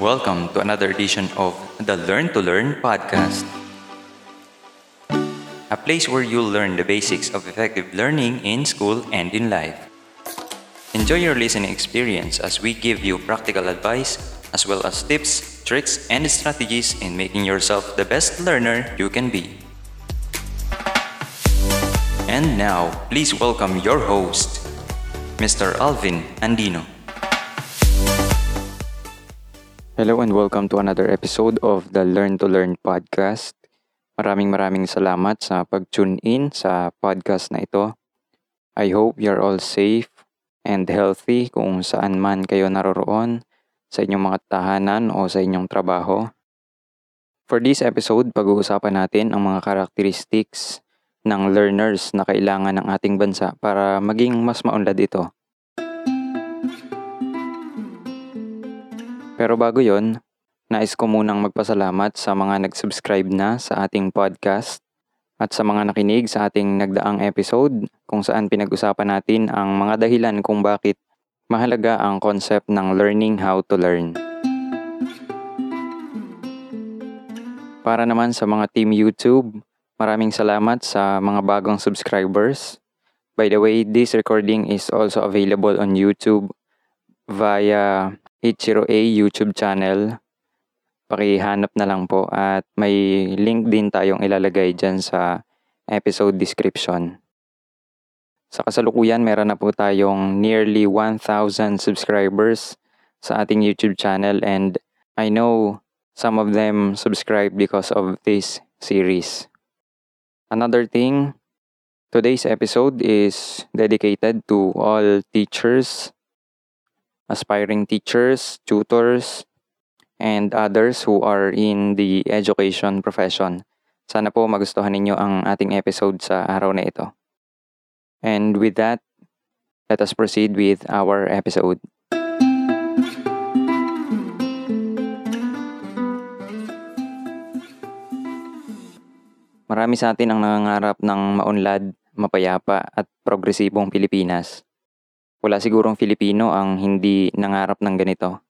Welcome to another edition of the Learn to Learn podcast. A place where you'll learn the basics of effective learning in school and in life. Enjoy your listening experience as we give you practical advice as well as tips, tricks, and strategies in making yourself the best learner you can be. And now, please welcome your host, Mr. Alvin Andino. Hello and welcome to another episode of the Learn to Learn podcast. Maraming maraming salamat sa pag-tune in sa podcast na ito. I hope you're all safe and healthy kung saan man kayo naroroon sa inyong mga tahanan o sa inyong trabaho. For this episode, pag-uusapan natin ang mga characteristics ng learners na kailangan ng ating bansa para maging mas maunlad ito. Pero bago yon, nais ko munang magpasalamat sa mga nag-subscribe na sa ating podcast at sa mga nakinig sa ating nagdaang episode kung saan pinag-usapan natin ang mga dahilan kung bakit mahalaga ang concept ng learning how to learn. Para naman sa mga team YouTube, maraming salamat sa mga bagong subscribers. By the way, this recording is also available on YouTube via Ichiro A YouTube channel. Pakihanap na lang po at may link din tayong ilalagay dyan sa episode description. Sa kasalukuyan, meron na po tayong nearly 1,000 subscribers sa ating YouTube channel and I know some of them subscribe because of this series. Another thing, today's episode is dedicated to all teachers aspiring teachers, tutors, and others who are in the education profession. Sana po magustuhan ninyo ang ating episode sa araw na ito. And with that, let us proceed with our episode. Marami sa atin ang nangangarap ng maunlad, mapayapa at progresibong Pilipinas. Wala sigurong Filipino ang hindi nangarap ng ganito.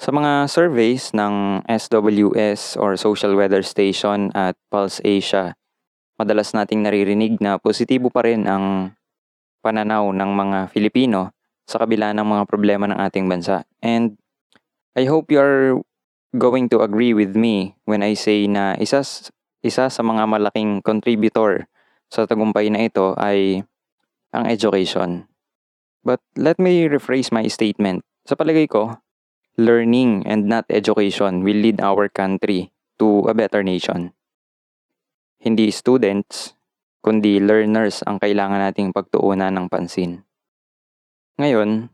Sa mga surveys ng SWS or Social Weather Station at Pulse Asia, madalas nating naririnig na positibo pa rin ang pananaw ng mga Filipino sa kabila ng mga problema ng ating bansa. And I hope you're going to agree with me when I say na isa, isa sa mga malaking contributor sa tagumpay na ito ay ang education. But let me rephrase my statement. Sa palagay ko, learning and not education will lead our country to a better nation. Hindi students, kundi learners ang kailangan nating pagtuunan ng pansin. Ngayon,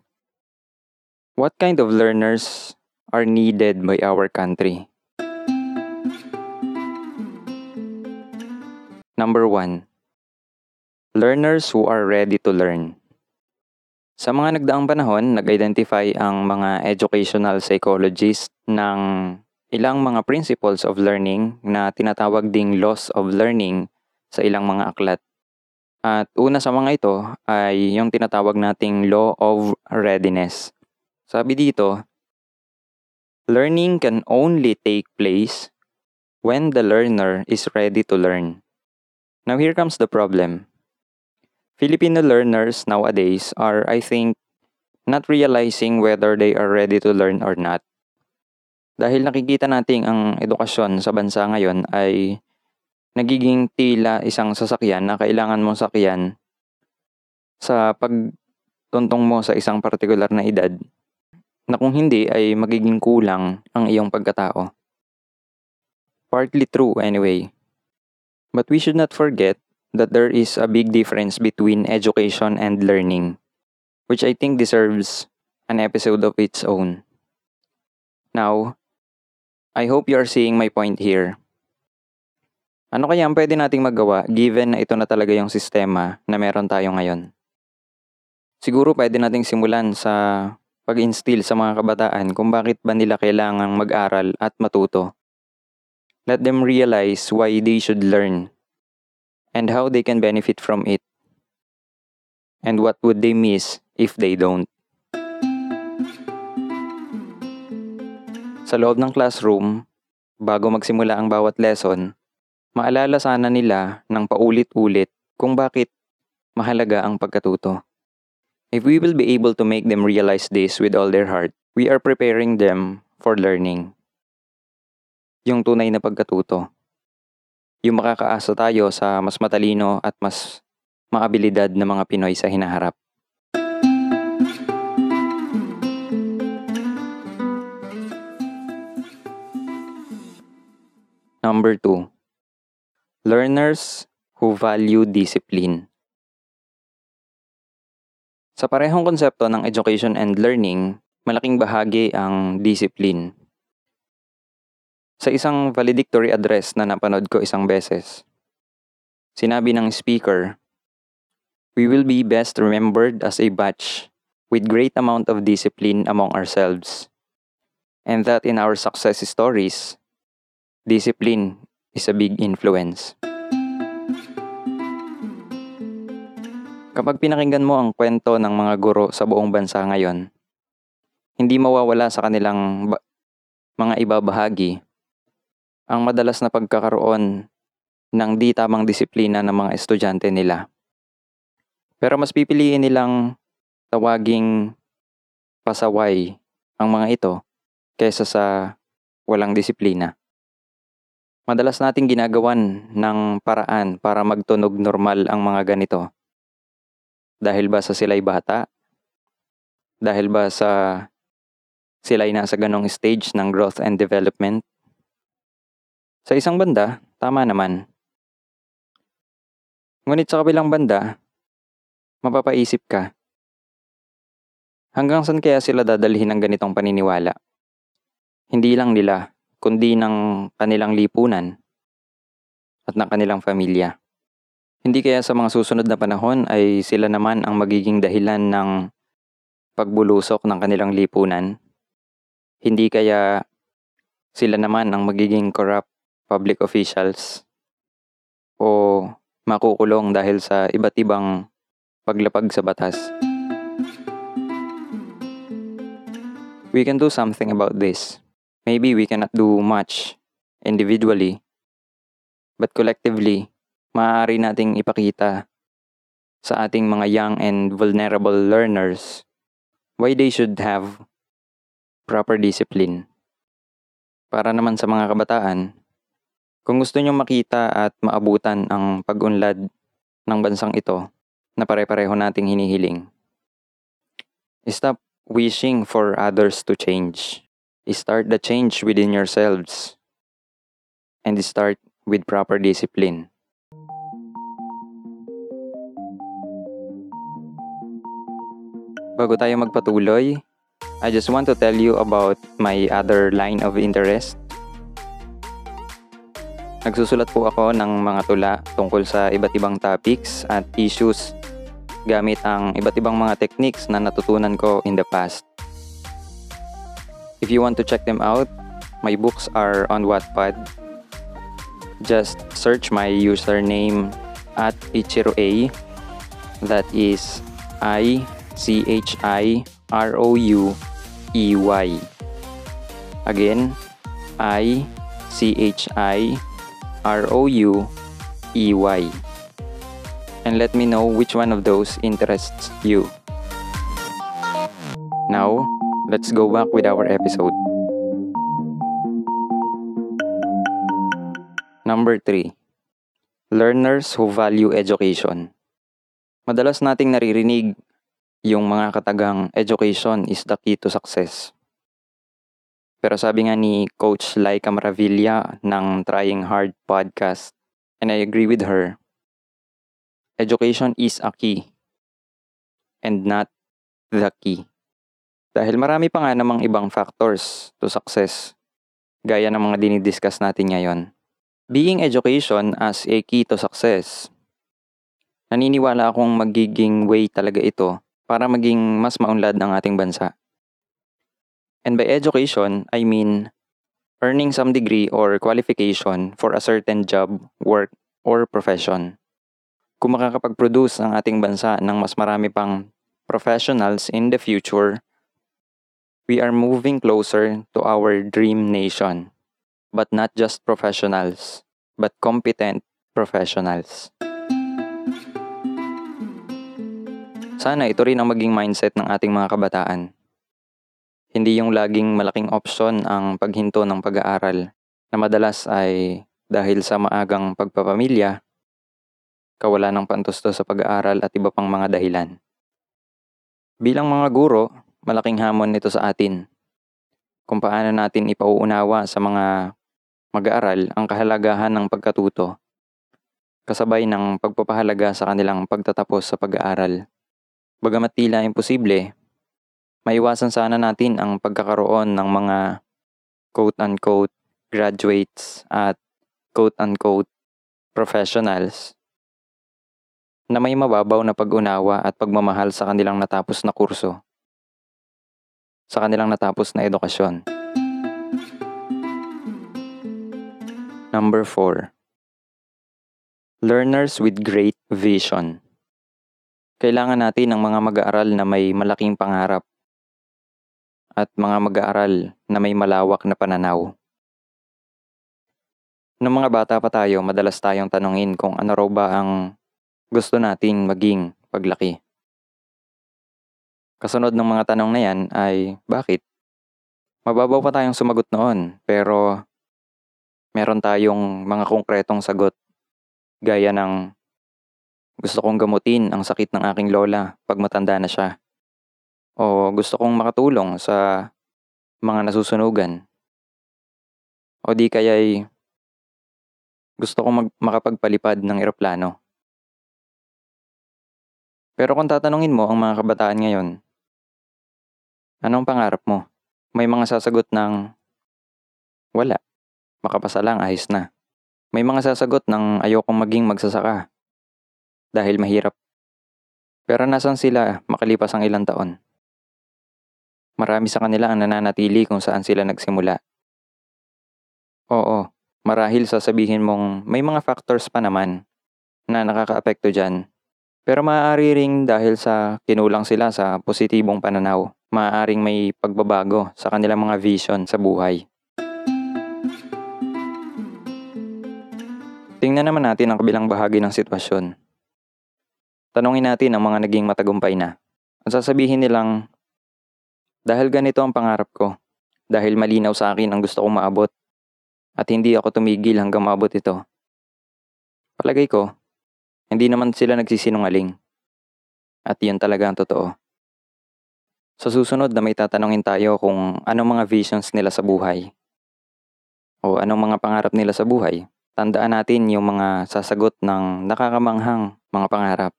what kind of learners are needed by our country? Number one, learners who are ready to learn. Sa mga nagdaang panahon, nag-identify ang mga educational psychologists ng ilang mga principles of learning na tinatawag ding laws of learning sa ilang mga aklat. At una sa mga ito ay yung tinatawag nating law of readiness. Sabi dito, learning can only take place when the learner is ready to learn. Now here comes the problem. Filipino learners nowadays are, I think, not realizing whether they are ready to learn or not. Dahil nakikita natin ang edukasyon sa bansa ngayon ay nagiging tila isang sasakyan na kailangan mong sakyan sa pagtuntong mo sa isang partikular na edad na kung hindi ay magiging kulang ang iyong pagkatao. Partly true anyway. But we should not forget that there is a big difference between education and learning, which I think deserves an episode of its own. Now, I hope you are seeing my point here. Ano kaya ang pwede nating magawa given na ito na talaga yung sistema na meron tayo ngayon? Siguro pwede nating simulan sa pag-instill sa mga kabataan kung bakit ba nila kailangang mag-aral at matuto. Let them realize why they should learn and how they can benefit from it. And what would they miss if they don't? Sa loob ng classroom, bago magsimula ang bawat lesson, maalala sana nila ng paulit-ulit kung bakit mahalaga ang pagkatuto. If we will be able to make them realize this with all their heart, we are preparing them for learning. Yung tunay na pagkatuto. Yung makakaasa tayo sa mas matalino at mas maabilidad na mga Pinoy sa hinaharap. Number two, learners who value discipline. Sa parehong konsepto ng education and learning, malaking bahagi ang discipline. Sa isang valedictory address na napanood ko isang beses, sinabi ng speaker, We will be best remembered as a batch with great amount of discipline among ourselves. And that in our success stories, discipline is a big influence. Kapag pinakinggan mo ang kwento ng mga guro sa buong bansa ngayon, hindi mawawala sa kanilang ba- mga ibabahagi ang madalas na pagkakaroon ng di tamang disiplina ng mga estudyante nila. Pero mas pipiliin nilang tawaging pasaway ang mga ito kaysa sa walang disiplina. Madalas nating ginagawan ng paraan para magtunog normal ang mga ganito. Dahil ba sa sila'y bata? Dahil ba sa sila'y nasa ganong stage ng growth and development? Sa isang banda, tama naman. Ngunit sa kabilang banda, mapapaisip ka, hanggang saan kaya sila dadalhin ng ganitong paniniwala? Hindi lang nila, kundi ng kanilang lipunan at ng kanilang pamilya. Hindi kaya sa mga susunod na panahon ay sila naman ang magiging dahilan ng pagbulusok ng kanilang lipunan? Hindi kaya sila naman ang magiging corrupt public officials? O makukulong dahil sa iba't ibang paglapag sa batas? We can do something about this. Maybe we cannot do much individually, but collectively, maaari nating ipakita sa ating mga young and vulnerable learners why they should have proper discipline. Para naman sa mga kabataan, kung gusto nyo makita at maabutan ang pag-unlad ng bansang ito na pare-pareho nating hinihiling, stop wishing for others to change. Start the change within yourselves and start with proper discipline. Bago tayo magpatuloy, I just want to tell you about my other line of interest. Nagsusulat po ako ng mga tula tungkol sa iba't ibang topics at issues gamit ang iba't ibang mga techniques na natutunan ko in the past. If you want to check them out, my books are on Wattpad. Just search my username at Ichiro A. That is I C H I R O U E Y. Again, I C H I R O U E Y. And let me know which one of those interests you. Now, let's go back with our episode. Number 3. Learners who value education. Madalas nating naririnig yung mga katagang education is the key to success. Pero sabi nga ni Coach Laika Maravilla ng Trying Hard podcast, and I agree with her, education is a key and not the key. Dahil marami pa nga namang ibang factors to success, gaya ng mga dinidiscuss natin ngayon. Being education as a key to success, naniniwala akong magiging way talaga ito para maging mas maunlad ang ating bansa. And by education, I mean earning some degree or qualification for a certain job, work, or profession. Kung makakapag-produce ang ating bansa ng mas marami pang professionals in the future, We are moving closer to our dream nation, but not just professionals, but competent professionals. Sana ito rin ang maging mindset ng ating mga kabataan. Hindi yung laging malaking opsyon ang paghinto ng pag-aaral na madalas ay dahil sa maagang pagpapamilya, kawalan ng pantusto sa pag-aaral at iba pang mga dahilan. Bilang mga guro, malaking hamon nito sa atin. Kung paano natin ipauunawa sa mga mag-aaral ang kahalagahan ng pagkatuto, kasabay ng pagpapahalaga sa kanilang pagtatapos sa pag-aaral. Bagamat tila imposible, maiwasan sana natin ang pagkakaroon ng mga quote-unquote graduates at quote-unquote professionals na may mababaw na pag-unawa at pagmamahal sa kanilang natapos na kurso, sa kanilang natapos na edukasyon. Number 4. Learners with great vision. Kailangan natin ng mga mag-aaral na may malaking pangarap at mga mag-aaral na may malawak na pananaw. Noong mga bata pa tayo, madalas tayong tanungin kung ano raw ba ang gusto nating maging paglaki. Kasunod ng mga tanong na yan ay, bakit? Mababaw pa tayong sumagot noon, pero meron tayong mga konkretong sagot. Gaya ng, gusto kong gamutin ang sakit ng aking lola pag matanda na siya. O gusto kong makatulong sa mga nasusunugan. O di kaya'y gusto kong mag- makapagpalipad ng eroplano. Pero kung tatanungin mo ang mga kabataan ngayon, anong pangarap mo? May mga sasagot ng wala. Makapasa lang, ayos na. May mga sasagot ng ayokong maging magsasaka dahil mahirap. Pero nasan sila makalipas ang ilang taon? Marami sa kanila ang nananatili kung saan sila nagsimula. Oo, marahil sasabihin mong may mga factors pa naman na nakakaapekto dyan. Pero maaari ring dahil sa kinulang sila sa positibong pananaw, maaaring may pagbabago sa kanilang mga vision sa buhay. Tingnan naman natin ang kabilang bahagi ng sitwasyon. Tanungin natin ang mga naging matagumpay na. Ang sasabihin nilang, dahil ganito ang pangarap ko, dahil malinaw sa akin ang gusto kong maabot, at hindi ako tumigil hanggang maabot ito. Palagay ko, hindi naman sila nagsisinungaling. At yun talaga ang totoo. Sa susunod na may tatanungin tayo kung anong mga visions nila sa buhay. O anong mga pangarap nila sa buhay. Tandaan natin yung mga sasagot ng nakakamanghang mga pangarap.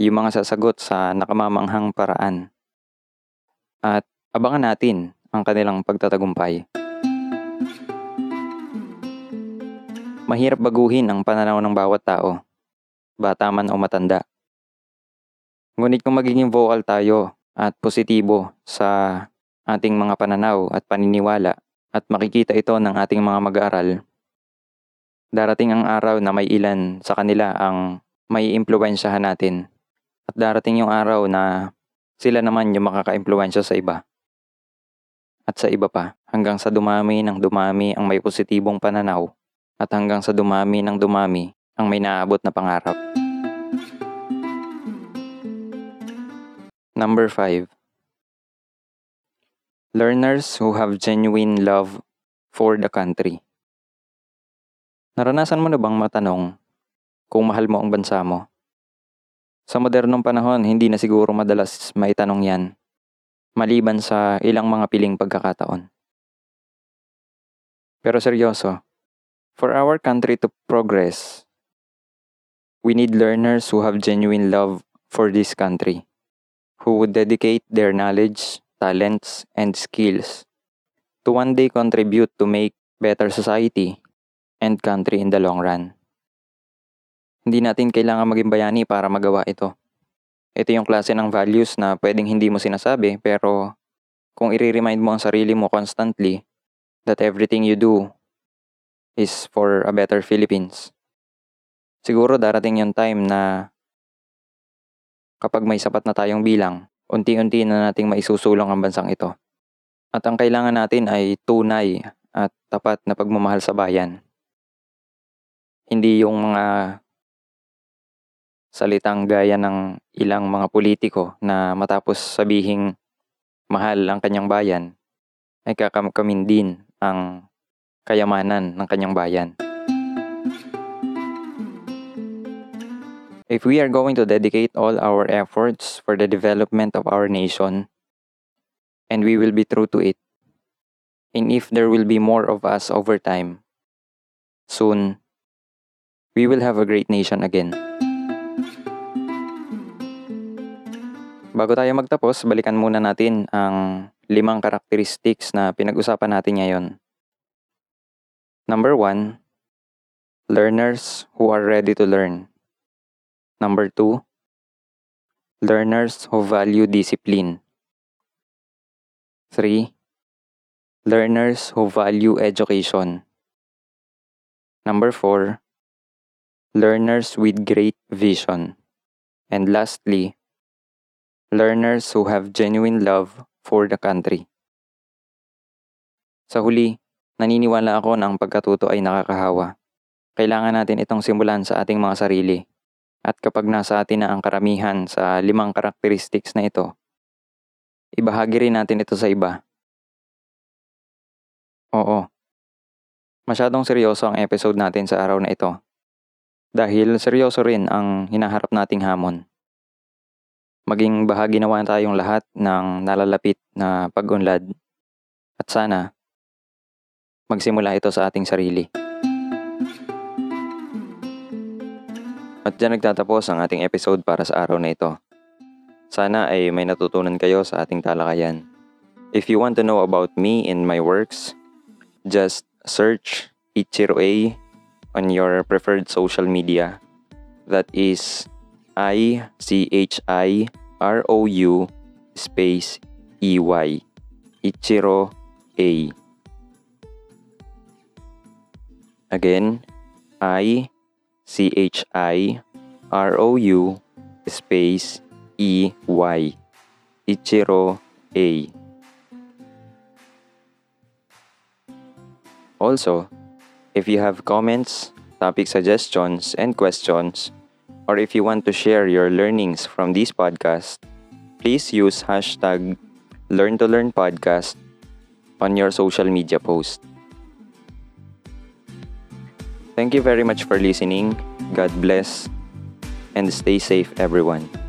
Yung mga sasagot sa nakamamanghang paraan. At abangan natin ang kanilang pagtatagumpay. Mahirap baguhin ang pananaw ng bawat tao, bata man o matanda. Ngunit kung magiging vocal tayo at positibo sa ating mga pananaw at paniniwala at makikita ito ng ating mga mag-aaral, darating ang araw na may ilan sa kanila ang may impluensyahan natin at darating yung araw na sila naman yung makaka-impluensya sa iba. At sa iba pa, hanggang sa dumami ng dumami ang may positibong pananaw at hanggang sa dumami ng dumami ang may naabot na pangarap. Number 5. Learners who have genuine love for the country. Naranasan mo na bang matanong kung mahal mo ang bansa mo? Sa modernong panahon, hindi na siguro madalas maitanong yan, maliban sa ilang mga piling pagkakataon. Pero seryoso, for our country to progress, we need learners who have genuine love for this country, who would dedicate their knowledge, talents, and skills to one day contribute to make better society and country in the long run. Hindi natin kailangan maging bayani para magawa ito. Ito yung klase ng values na pwedeng hindi mo sinasabi pero kung i-remind mo ang sarili mo constantly that everything you do is for a better Philippines. Siguro darating yung time na kapag may sapat na tayong bilang, unti-unti na nating maisusulong ang bansang ito. At ang kailangan natin ay tunay at tapat na pagmamahal sa bayan. Hindi yung mga salitang gaya ng ilang mga politiko na matapos sabihing mahal ang kanyang bayan, ay kakamkamin din ang kayamanan ng kanyang bayan. If we are going to dedicate all our efforts for the development of our nation, and we will be true to it, and if there will be more of us over time, soon, we will have a great nation again. Bago tayo magtapos, balikan muna natin ang limang characteristics na pinag-usapan natin ngayon. Number one, learners who are ready to learn. Number two, learners who value discipline. Three, learners who value education. Number four, learners with great vision. And lastly, learners who have genuine love for the country. Sa huli, naniniwala ako na ang pagkatuto ay nakakahawa. Kailangan natin itong simulan sa ating mga sarili. At kapag nasa atin na ang karamihan sa limang characteristics na ito, ibahagi rin natin ito sa iba. Oo. Masyadong seryoso ang episode natin sa araw na ito. Dahil seryoso rin ang hinaharap nating hamon. Maging bahagi nawa tayong lahat ng nalalapit na pag-unlad. At sana, magsimula ito sa ating sarili. At dyan nagtatapos ang ating episode para sa araw na ito. Sana ay may natutunan kayo sa ating talakayan. If you want to know about me and my works, just search Ichiro A on your preferred social media. That is I C H I R O U space E Y. Ichiro A. Again, I C H I R O U space E Y. Ichiro A. Also, if you have comments, topic suggestions, and questions, or if you want to share your learnings from this podcast, please use hashtag Learn on your social media post. Thank you very much for listening. God bless and stay safe, everyone.